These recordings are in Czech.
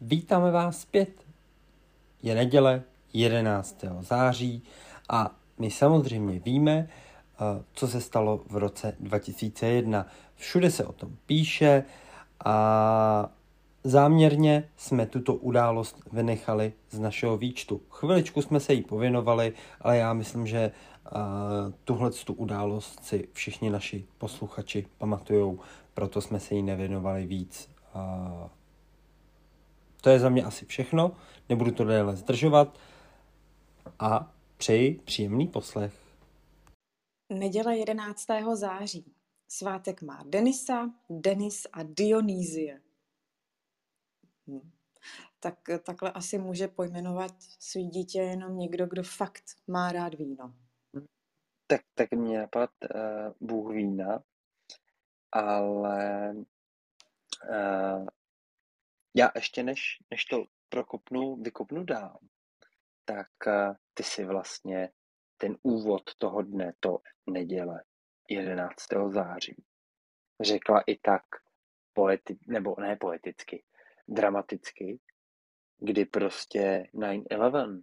Vítáme vás zpět. Je neděle 11. září a my samozřejmě víme, eh, co se stalo v roce 2001. Všude se o tom píše a záměrně jsme tuto událost vynechali z našeho výčtu. Chviličku jsme se jí pověnovali, ale já myslím, že tuhle tu událost si všichni naši posluchači pamatujou, proto jsme se jí nevěnovali víc. To je za mě asi všechno, nebudu to déle zdržovat a přeji příjemný poslech. Neděle 11. září. Svátek má Denisa, Denis a Dionýzie. Hm. Tak takhle asi může pojmenovat svý dítě jenom někdo, kdo fakt má rád víno. Tak, tak mě napad uh, Bůh vína, ale uh, já ještě než, než to prokopnu, vykopnu dál, tak uh, ty si vlastně ten úvod toho dne, to neděle 11. září, řekla i tak poeti, nebo ne poeticky, dramaticky, kdy prostě 9-11,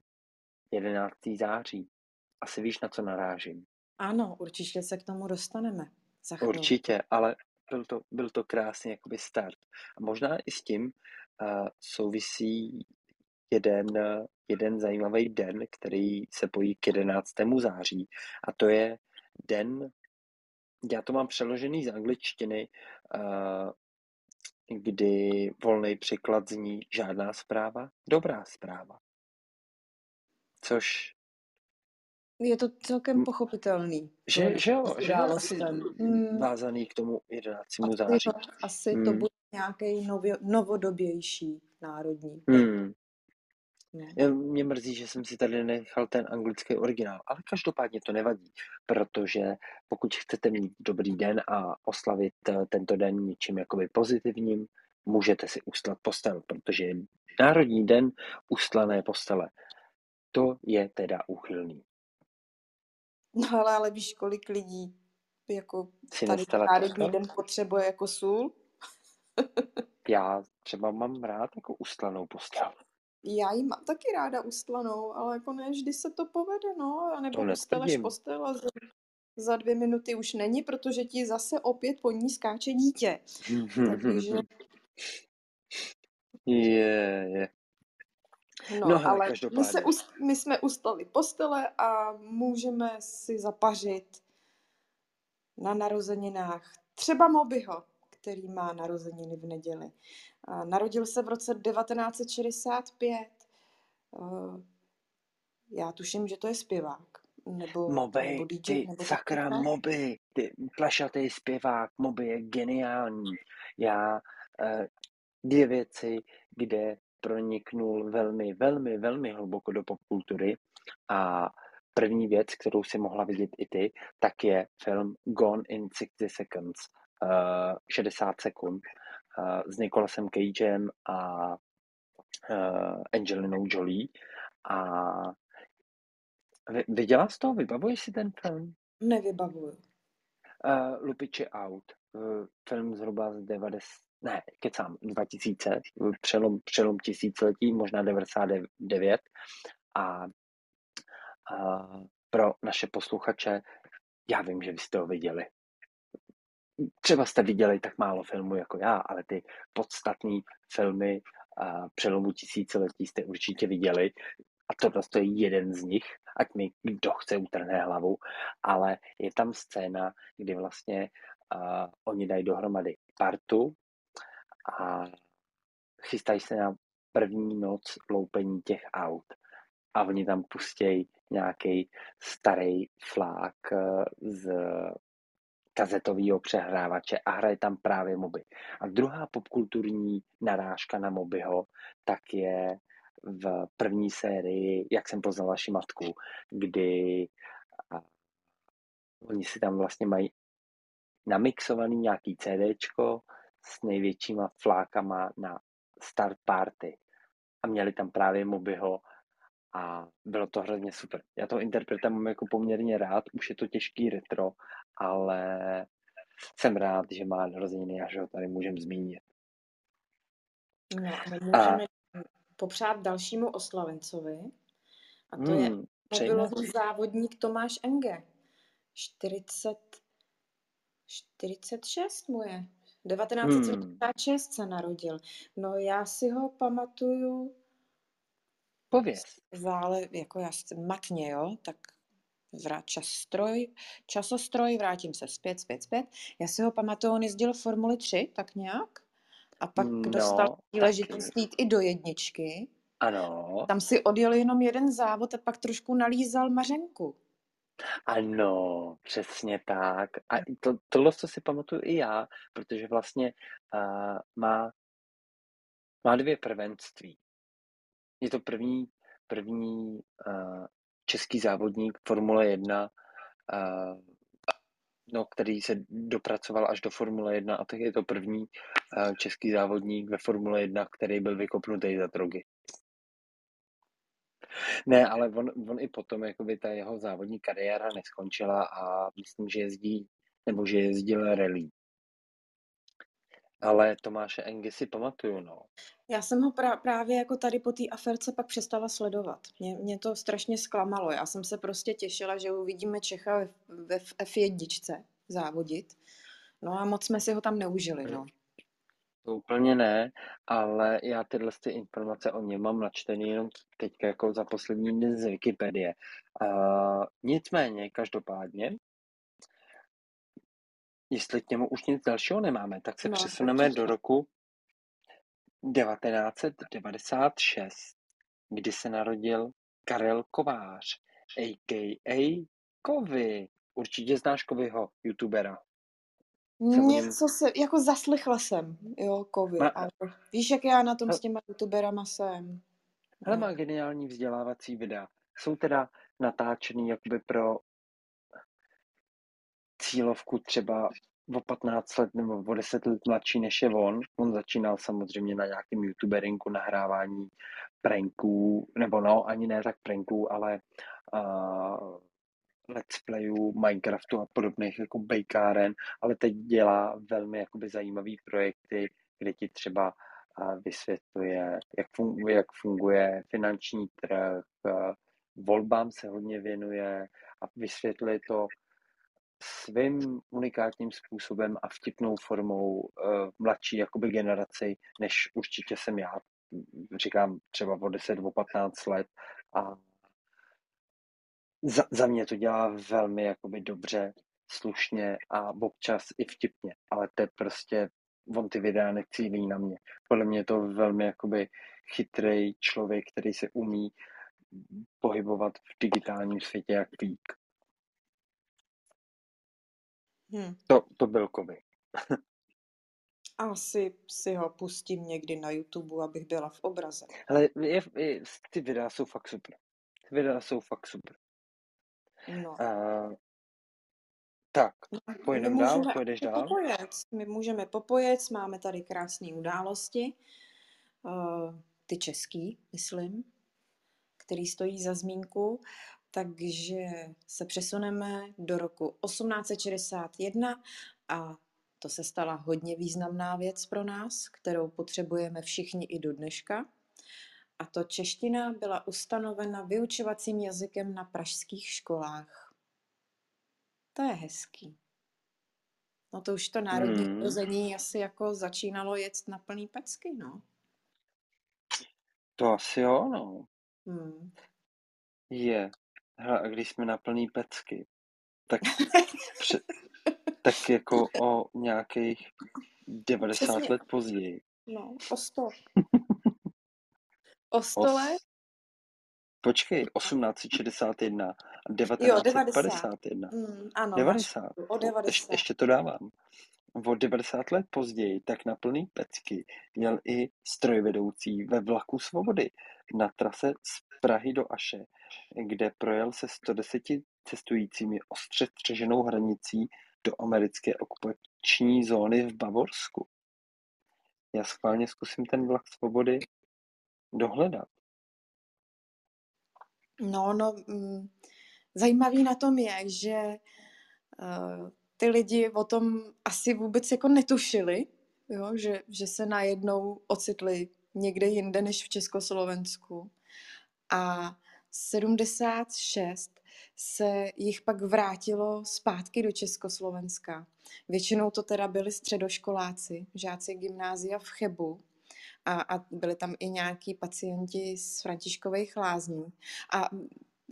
11. září, asi víš, na co narážím. Ano, určitě se k tomu dostaneme. Za určitě, ale byl to, byl to krásný jakoby start. A možná i s tím souvisí jeden, jeden zajímavý den, který se pojí k 11. září. A to je den, já to mám přeložený z angličtiny, uh, kdy volný překlad zní žádná zpráva, dobrá zpráva. Což je to celkem pochopitelný. Že, že jo, že asi hmm. vázaný k tomu 11. Asi, září. Asi hmm. to bude nějaký nově, novodobější národní. Hmm. No. Mě mrzí, že jsem si tady nechal ten anglický originál, ale každopádně to nevadí, protože pokud chcete mít dobrý den a oslavit eh, tento den něčím jakoby pozitivním, můžete si ustlat postel, protože je Národní den ustlané postele. To je teda úchylný. No ale, ale víš, kolik lidí jako si tady národní den potřebuje jako sůl? Já třeba mám rád jako ustlanou postel. Já ji mám taky ráda ustlanou, ale jako ne vždy se to povede, no. A nebo usteleš postel a za, za dvě minuty už není, protože ti zase opět po ní skáče dítě. Takže... Je, je. No, no ale my, se ust, my jsme ustali postele a můžeme si zapařit na narozeninách třeba Mobyho, který má narozeniny v neděli. Narodil se v roce 1965. Já tuším, že to je zpěvák. Nebo, Moby, nebo DJ, ty nebo sakra tak, Moby, ty plešatý zpěvák, Moby je geniální. Já uh, dvě věci, kde proniknul velmi, velmi, velmi hluboko do popkultury a první věc, kterou si mohla vidět i ty, tak je film Gone in 60 Seconds, uh, 60 sekund, uh, s Nicolasem Cagem a uh, Angelinou Jolie a viděla jsi to? Vybavuješ si ten film? Nevybavuju. Uh, Lupiči out. Uh, film zhruba z 90, ne, kecám, 2000, přelom, přelom tisíciletí, možná 99 a, a pro naše posluchače, já vím, že vy jste ho viděli. Třeba jste viděli tak málo filmů jako já, ale ty podstatné filmy a přelomu tisíciletí jste určitě viděli. A tohle je jeden z nich, ať mi kdo chce utrhne hlavu, ale je tam scéna, kdy vlastně uh, oni dají dohromady partu a chystají se na první noc loupení těch aut a oni tam pustějí nějaký starý flák eh, z kazetového přehrávače a hraje tam právě moby. A druhá popkulturní narážka na mobyho, tak je v první sérii Jak jsem poznal vaši matku, kdy oni si tam vlastně mají namixovaný nějaký CDčko s největšíma flákama na start party. A měli tam právě Mobyho a bylo to hrozně super. Já toho interpreta mám jako poměrně rád, už je to těžký retro, ale jsem rád, že má narozeniny a že ho tady můžeme zmínit. No, můžeme a... popřát dalšímu oslavencovi. A to hmm, je mobilový závodník Tomáš Enge. 40, 46 mu je. 1976 hmm. se narodil. No já si ho pamatuju... Pověz. Zále, jako já matně, jo, tak vrát častroj, časostroj, vrátím se zpět, zpět, zpět. Já si ho pamatuju, on jezdil Formuli 3, tak nějak. A pak no, dostal příležitost jít i do jedničky. Ano. Tam si odjel jenom jeden závod a pak trošku nalízal Mařenku. Ano, přesně tak. A to, tohle, co si pamatuju i já, protože vlastně uh, má, má dvě prvenství. Je to první, první uh, český závodník Formule 1, uh, no, který se dopracoval až do Formule 1 a tak je to první uh, český závodník ve Formule 1, který byl vykopnutý za drogy. Ne, ale on, on i potom, jakoby ta jeho závodní kariéra neskončila a myslím, že jezdí, nebo že jezdil rally. Ale Tomáše Engy si pamatuju, no. Já jsem ho pra- právě jako tady po té aferce pak přestala sledovat. Mě, mě to strašně zklamalo. Já jsem se prostě těšila, že uvidíme Čecha ve, ve F1 závodit. No a moc jsme si ho tam neužili, no. To úplně ne, ale já tyhle ty informace o něm mám načtený jenom teď jako za poslední dny z Wikipedie. Uh, nicméně, každopádně, jestli k němu už nic dalšího nemáme, tak se no, přesuneme do roku 1996, kdy se narodil Karel Kovář, a.k.a. Kovy. Určitě znáš Kovyho, youtubera. Něco se, jako zaslechla jsem, jo, kovy. Ma, a víš, jak já na tom s těma youtuberama jsem. Ale má geniální vzdělávací videa. Jsou teda natáčený jakoby pro cílovku třeba o 15 let nebo o 10 let mladší než je on. On začínal samozřejmě na nějakém youtuberingu nahrávání pranků, nebo no, ani ne tak pranků, ale uh, let's playů, Minecraftu a podobných jako bejkáren, ale teď dělá velmi jakoby zajímavý projekty, kde ti třeba vysvětluje, jak funguje, jak funguje finanční trh, volbám se hodně věnuje a vysvětluje to svým unikátním způsobem a vtipnou formou mladší jakoby generaci, než určitě jsem já. Říkám třeba o 10, o 15 let a za, za mě to dělá velmi jakoby dobře, slušně a občas i vtipně, ale to je prostě, on ty videa necílí na mě. Podle mě je to velmi jakoby chytrý člověk, který se umí pohybovat v digitálním světě jak pík. Hmm. To, to byl kovy. Asi si ho pustím někdy na YouTube, abych byla v obraze. Ale je, je, ty videa jsou fakt super. Ty videa jsou fakt super. No. Uh, tak, no, pojedeme dál, pojedeš dál. Popojet. My můžeme popojet, máme tady krásné události, uh, ty český, myslím, který stojí za zmínku, takže se přesuneme do roku 1861 a to se stala hodně významná věc pro nás, kterou potřebujeme všichni i do dneška. A to čeština byla ustanovena vyučovacím jazykem na pražských školách. To je hezký. No to už to národní hmm. rození asi jako začínalo jet na plný pecky, no. To asi jo, no. Hmm. Je. Hele, a když jsme na plný pecky, tak, pře- tak jako o nějakých 90 Přesně. let později. No, o 100. O stole? Os... Počkej, 1861 a 1951. Jo, 90. Mm, ano, 90. O 90. Ještě, ještě to dávám. O 90 let později tak na plný pecky měl i strojvedoucí ve vlaku svobody na trase z Prahy do Aše, kde projel se 110 cestujícími ostře střeženou hranicí do americké okupační zóny v Bavorsku. Já schválně zkusím ten vlak svobody dohledat? No, no, mm, zajímavý na tom je, že uh, ty lidi o tom asi vůbec jako netušili, jo? Že, že se najednou ocitli někde jinde než v Československu. A 76 se jich pak vrátilo zpátky do Československa. Většinou to teda byli středoškoláci, žáci gymnázia v Chebu a, a byli tam i nějaký pacienti z Františkových lázní. A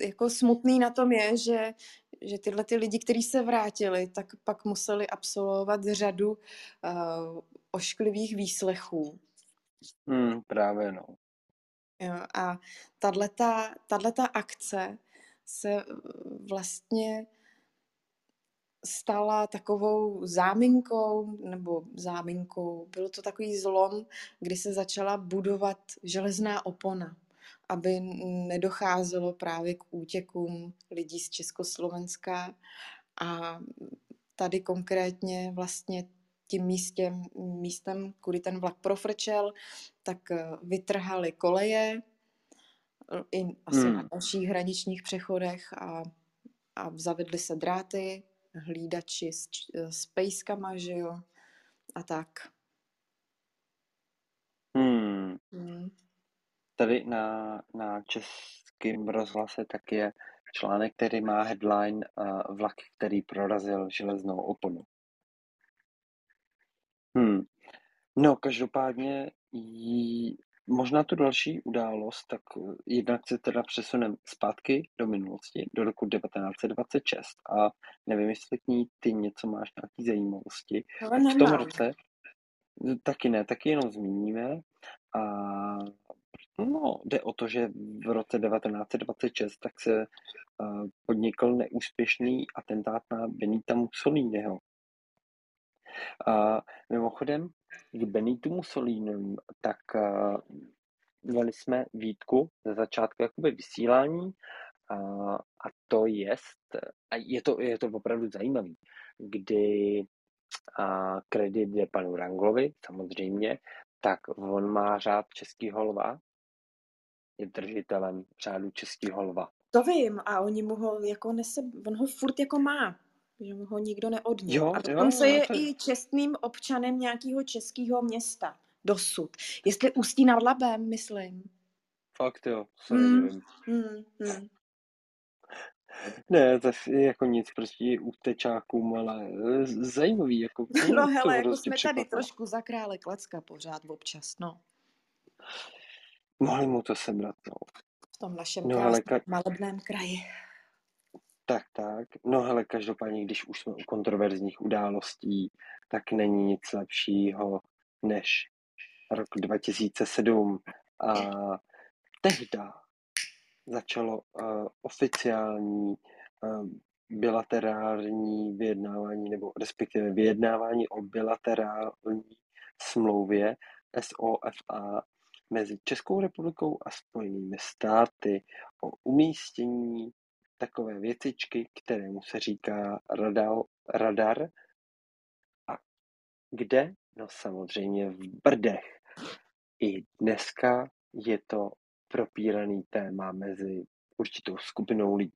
jako smutný na tom je, že, že tyhle ty lidi, kteří se vrátili, tak pak museli absolvovat řadu uh, ošklivých výslechů. Hmm, právě no. Jo, a tato akce se vlastně stala takovou záminkou nebo záminkou. Byl to takový zlom, kdy se začala budovat železná opona, aby nedocházelo právě k útěkům lidí z Československa. A tady konkrétně vlastně tím místem, místem, kudy ten vlak profrčel, tak eh, vytrhali koleje eh, i asi hmm. na dalších hraničních přechodech a, a zavedly se dráty, hlídači s, eh, s pejskama, že jo, a tak. Hmm. Hmm. Tady na, na českém rozhlase tak je článek, který má headline uh, Vlak, který prorazil železnou oponu. Hmm. No, každopádně jí, možná tu další událost, tak eh, jednak se teda přesuneme zpátky do minulosti, do roku 1926 a nevím, jestli k ní ty něco máš nějaký zajímavosti. Ale v tom roce, taky ne, taky jenom zmíníme a no, jde o to, že v roce 1926 tak se uh, podnikl neúspěšný atentát na Benita Mussoliniho. A mimochodem, k Benitu Mussolinimu, tak uh, měli jsme výtku ze začátku jakoby vysílání a, a to je, a je to, je to opravdu zajímavý, kdy a kredit je panu Ranglovi, samozřejmě, tak on má řád českého lva, je držitelem řádu českého lva. To vím a oni mu ho jako nese, on ho furt jako má že mu ho nikdo neodněl. Jo, a dokonce jo, jo, je to... i čestným občanem nějakého českého města dosud. Jestli Ústí nad Labem, myslím. Fakt jo, se hmm. Hmm, hmm. Ne, to je jako nic proti útečákům, ale zajímavý. Jako, no hele, jako jsme tady trošku za krále Klecka pořád občas, no. Mohli mu to sebrat, no. V tom našem no, krásném, ka... malebném kraji. Tak, tak. No hele, každopádně, když už jsme u kontroverzních událostí, tak není nic lepšího než rok 2007. A tehda začalo uh, oficiální uh, bilaterální vyjednávání, nebo respektive vyjednávání o bilaterální smlouvě SOFA mezi Českou republikou a Spojenými státy o umístění takové věcičky, kterému se říká radar, radar. A kde? No samozřejmě v Brdech. I dneska je to propíraný téma mezi určitou skupinou lidí.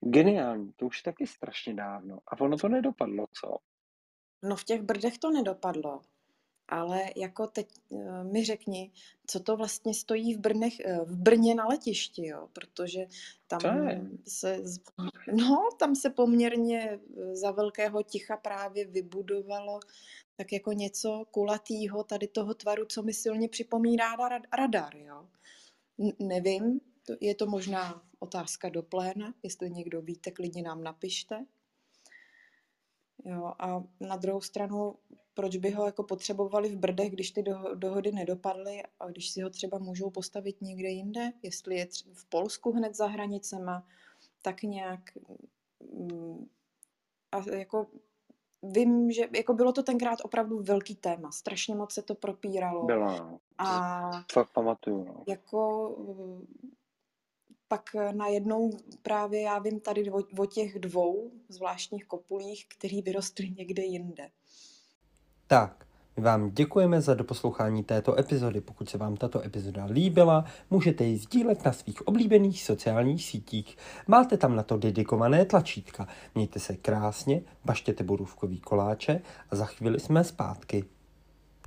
Geniální, to už taky strašně dávno. A ono to nedopadlo, co? No v těch Brdech to nedopadlo ale jako teď uh, mi řekni, co to vlastně stojí v, Brnech, uh, v Brně na letišti, jo? protože tam se, no, tam se poměrně eh, za velkého ticha právě vybudovalo tak jako něco kulatýho tady toho tvaru, co mi silně připomíná radar, jo. Nevím, je to možná otázka do pléna, jestli někdo víte, klidně nám napište. Jo, a na druhou stranu proč by ho jako potřebovali v Brdech, když ty dohody nedopadly a když si ho třeba můžou postavit někde jinde, jestli je v Polsku hned za hranicema, tak nějak mm, a jako vím, že jako bylo to tenkrát opravdu velký téma, strašně moc se to propíralo. Bylo, no. A fakt pamatuju. No. Jako pak najednou právě já vím tady o, o těch dvou zvláštních kopulích, který vyrostly někde jinde. Tak, my vám děkujeme za doposlouchání této epizody. Pokud se vám tato epizoda líbila, můžete ji sdílet na svých oblíbených sociálních sítích. Máte tam na to dedikované tlačítka. Mějte se krásně, baštěte borůvkový koláče a za chvíli jsme zpátky.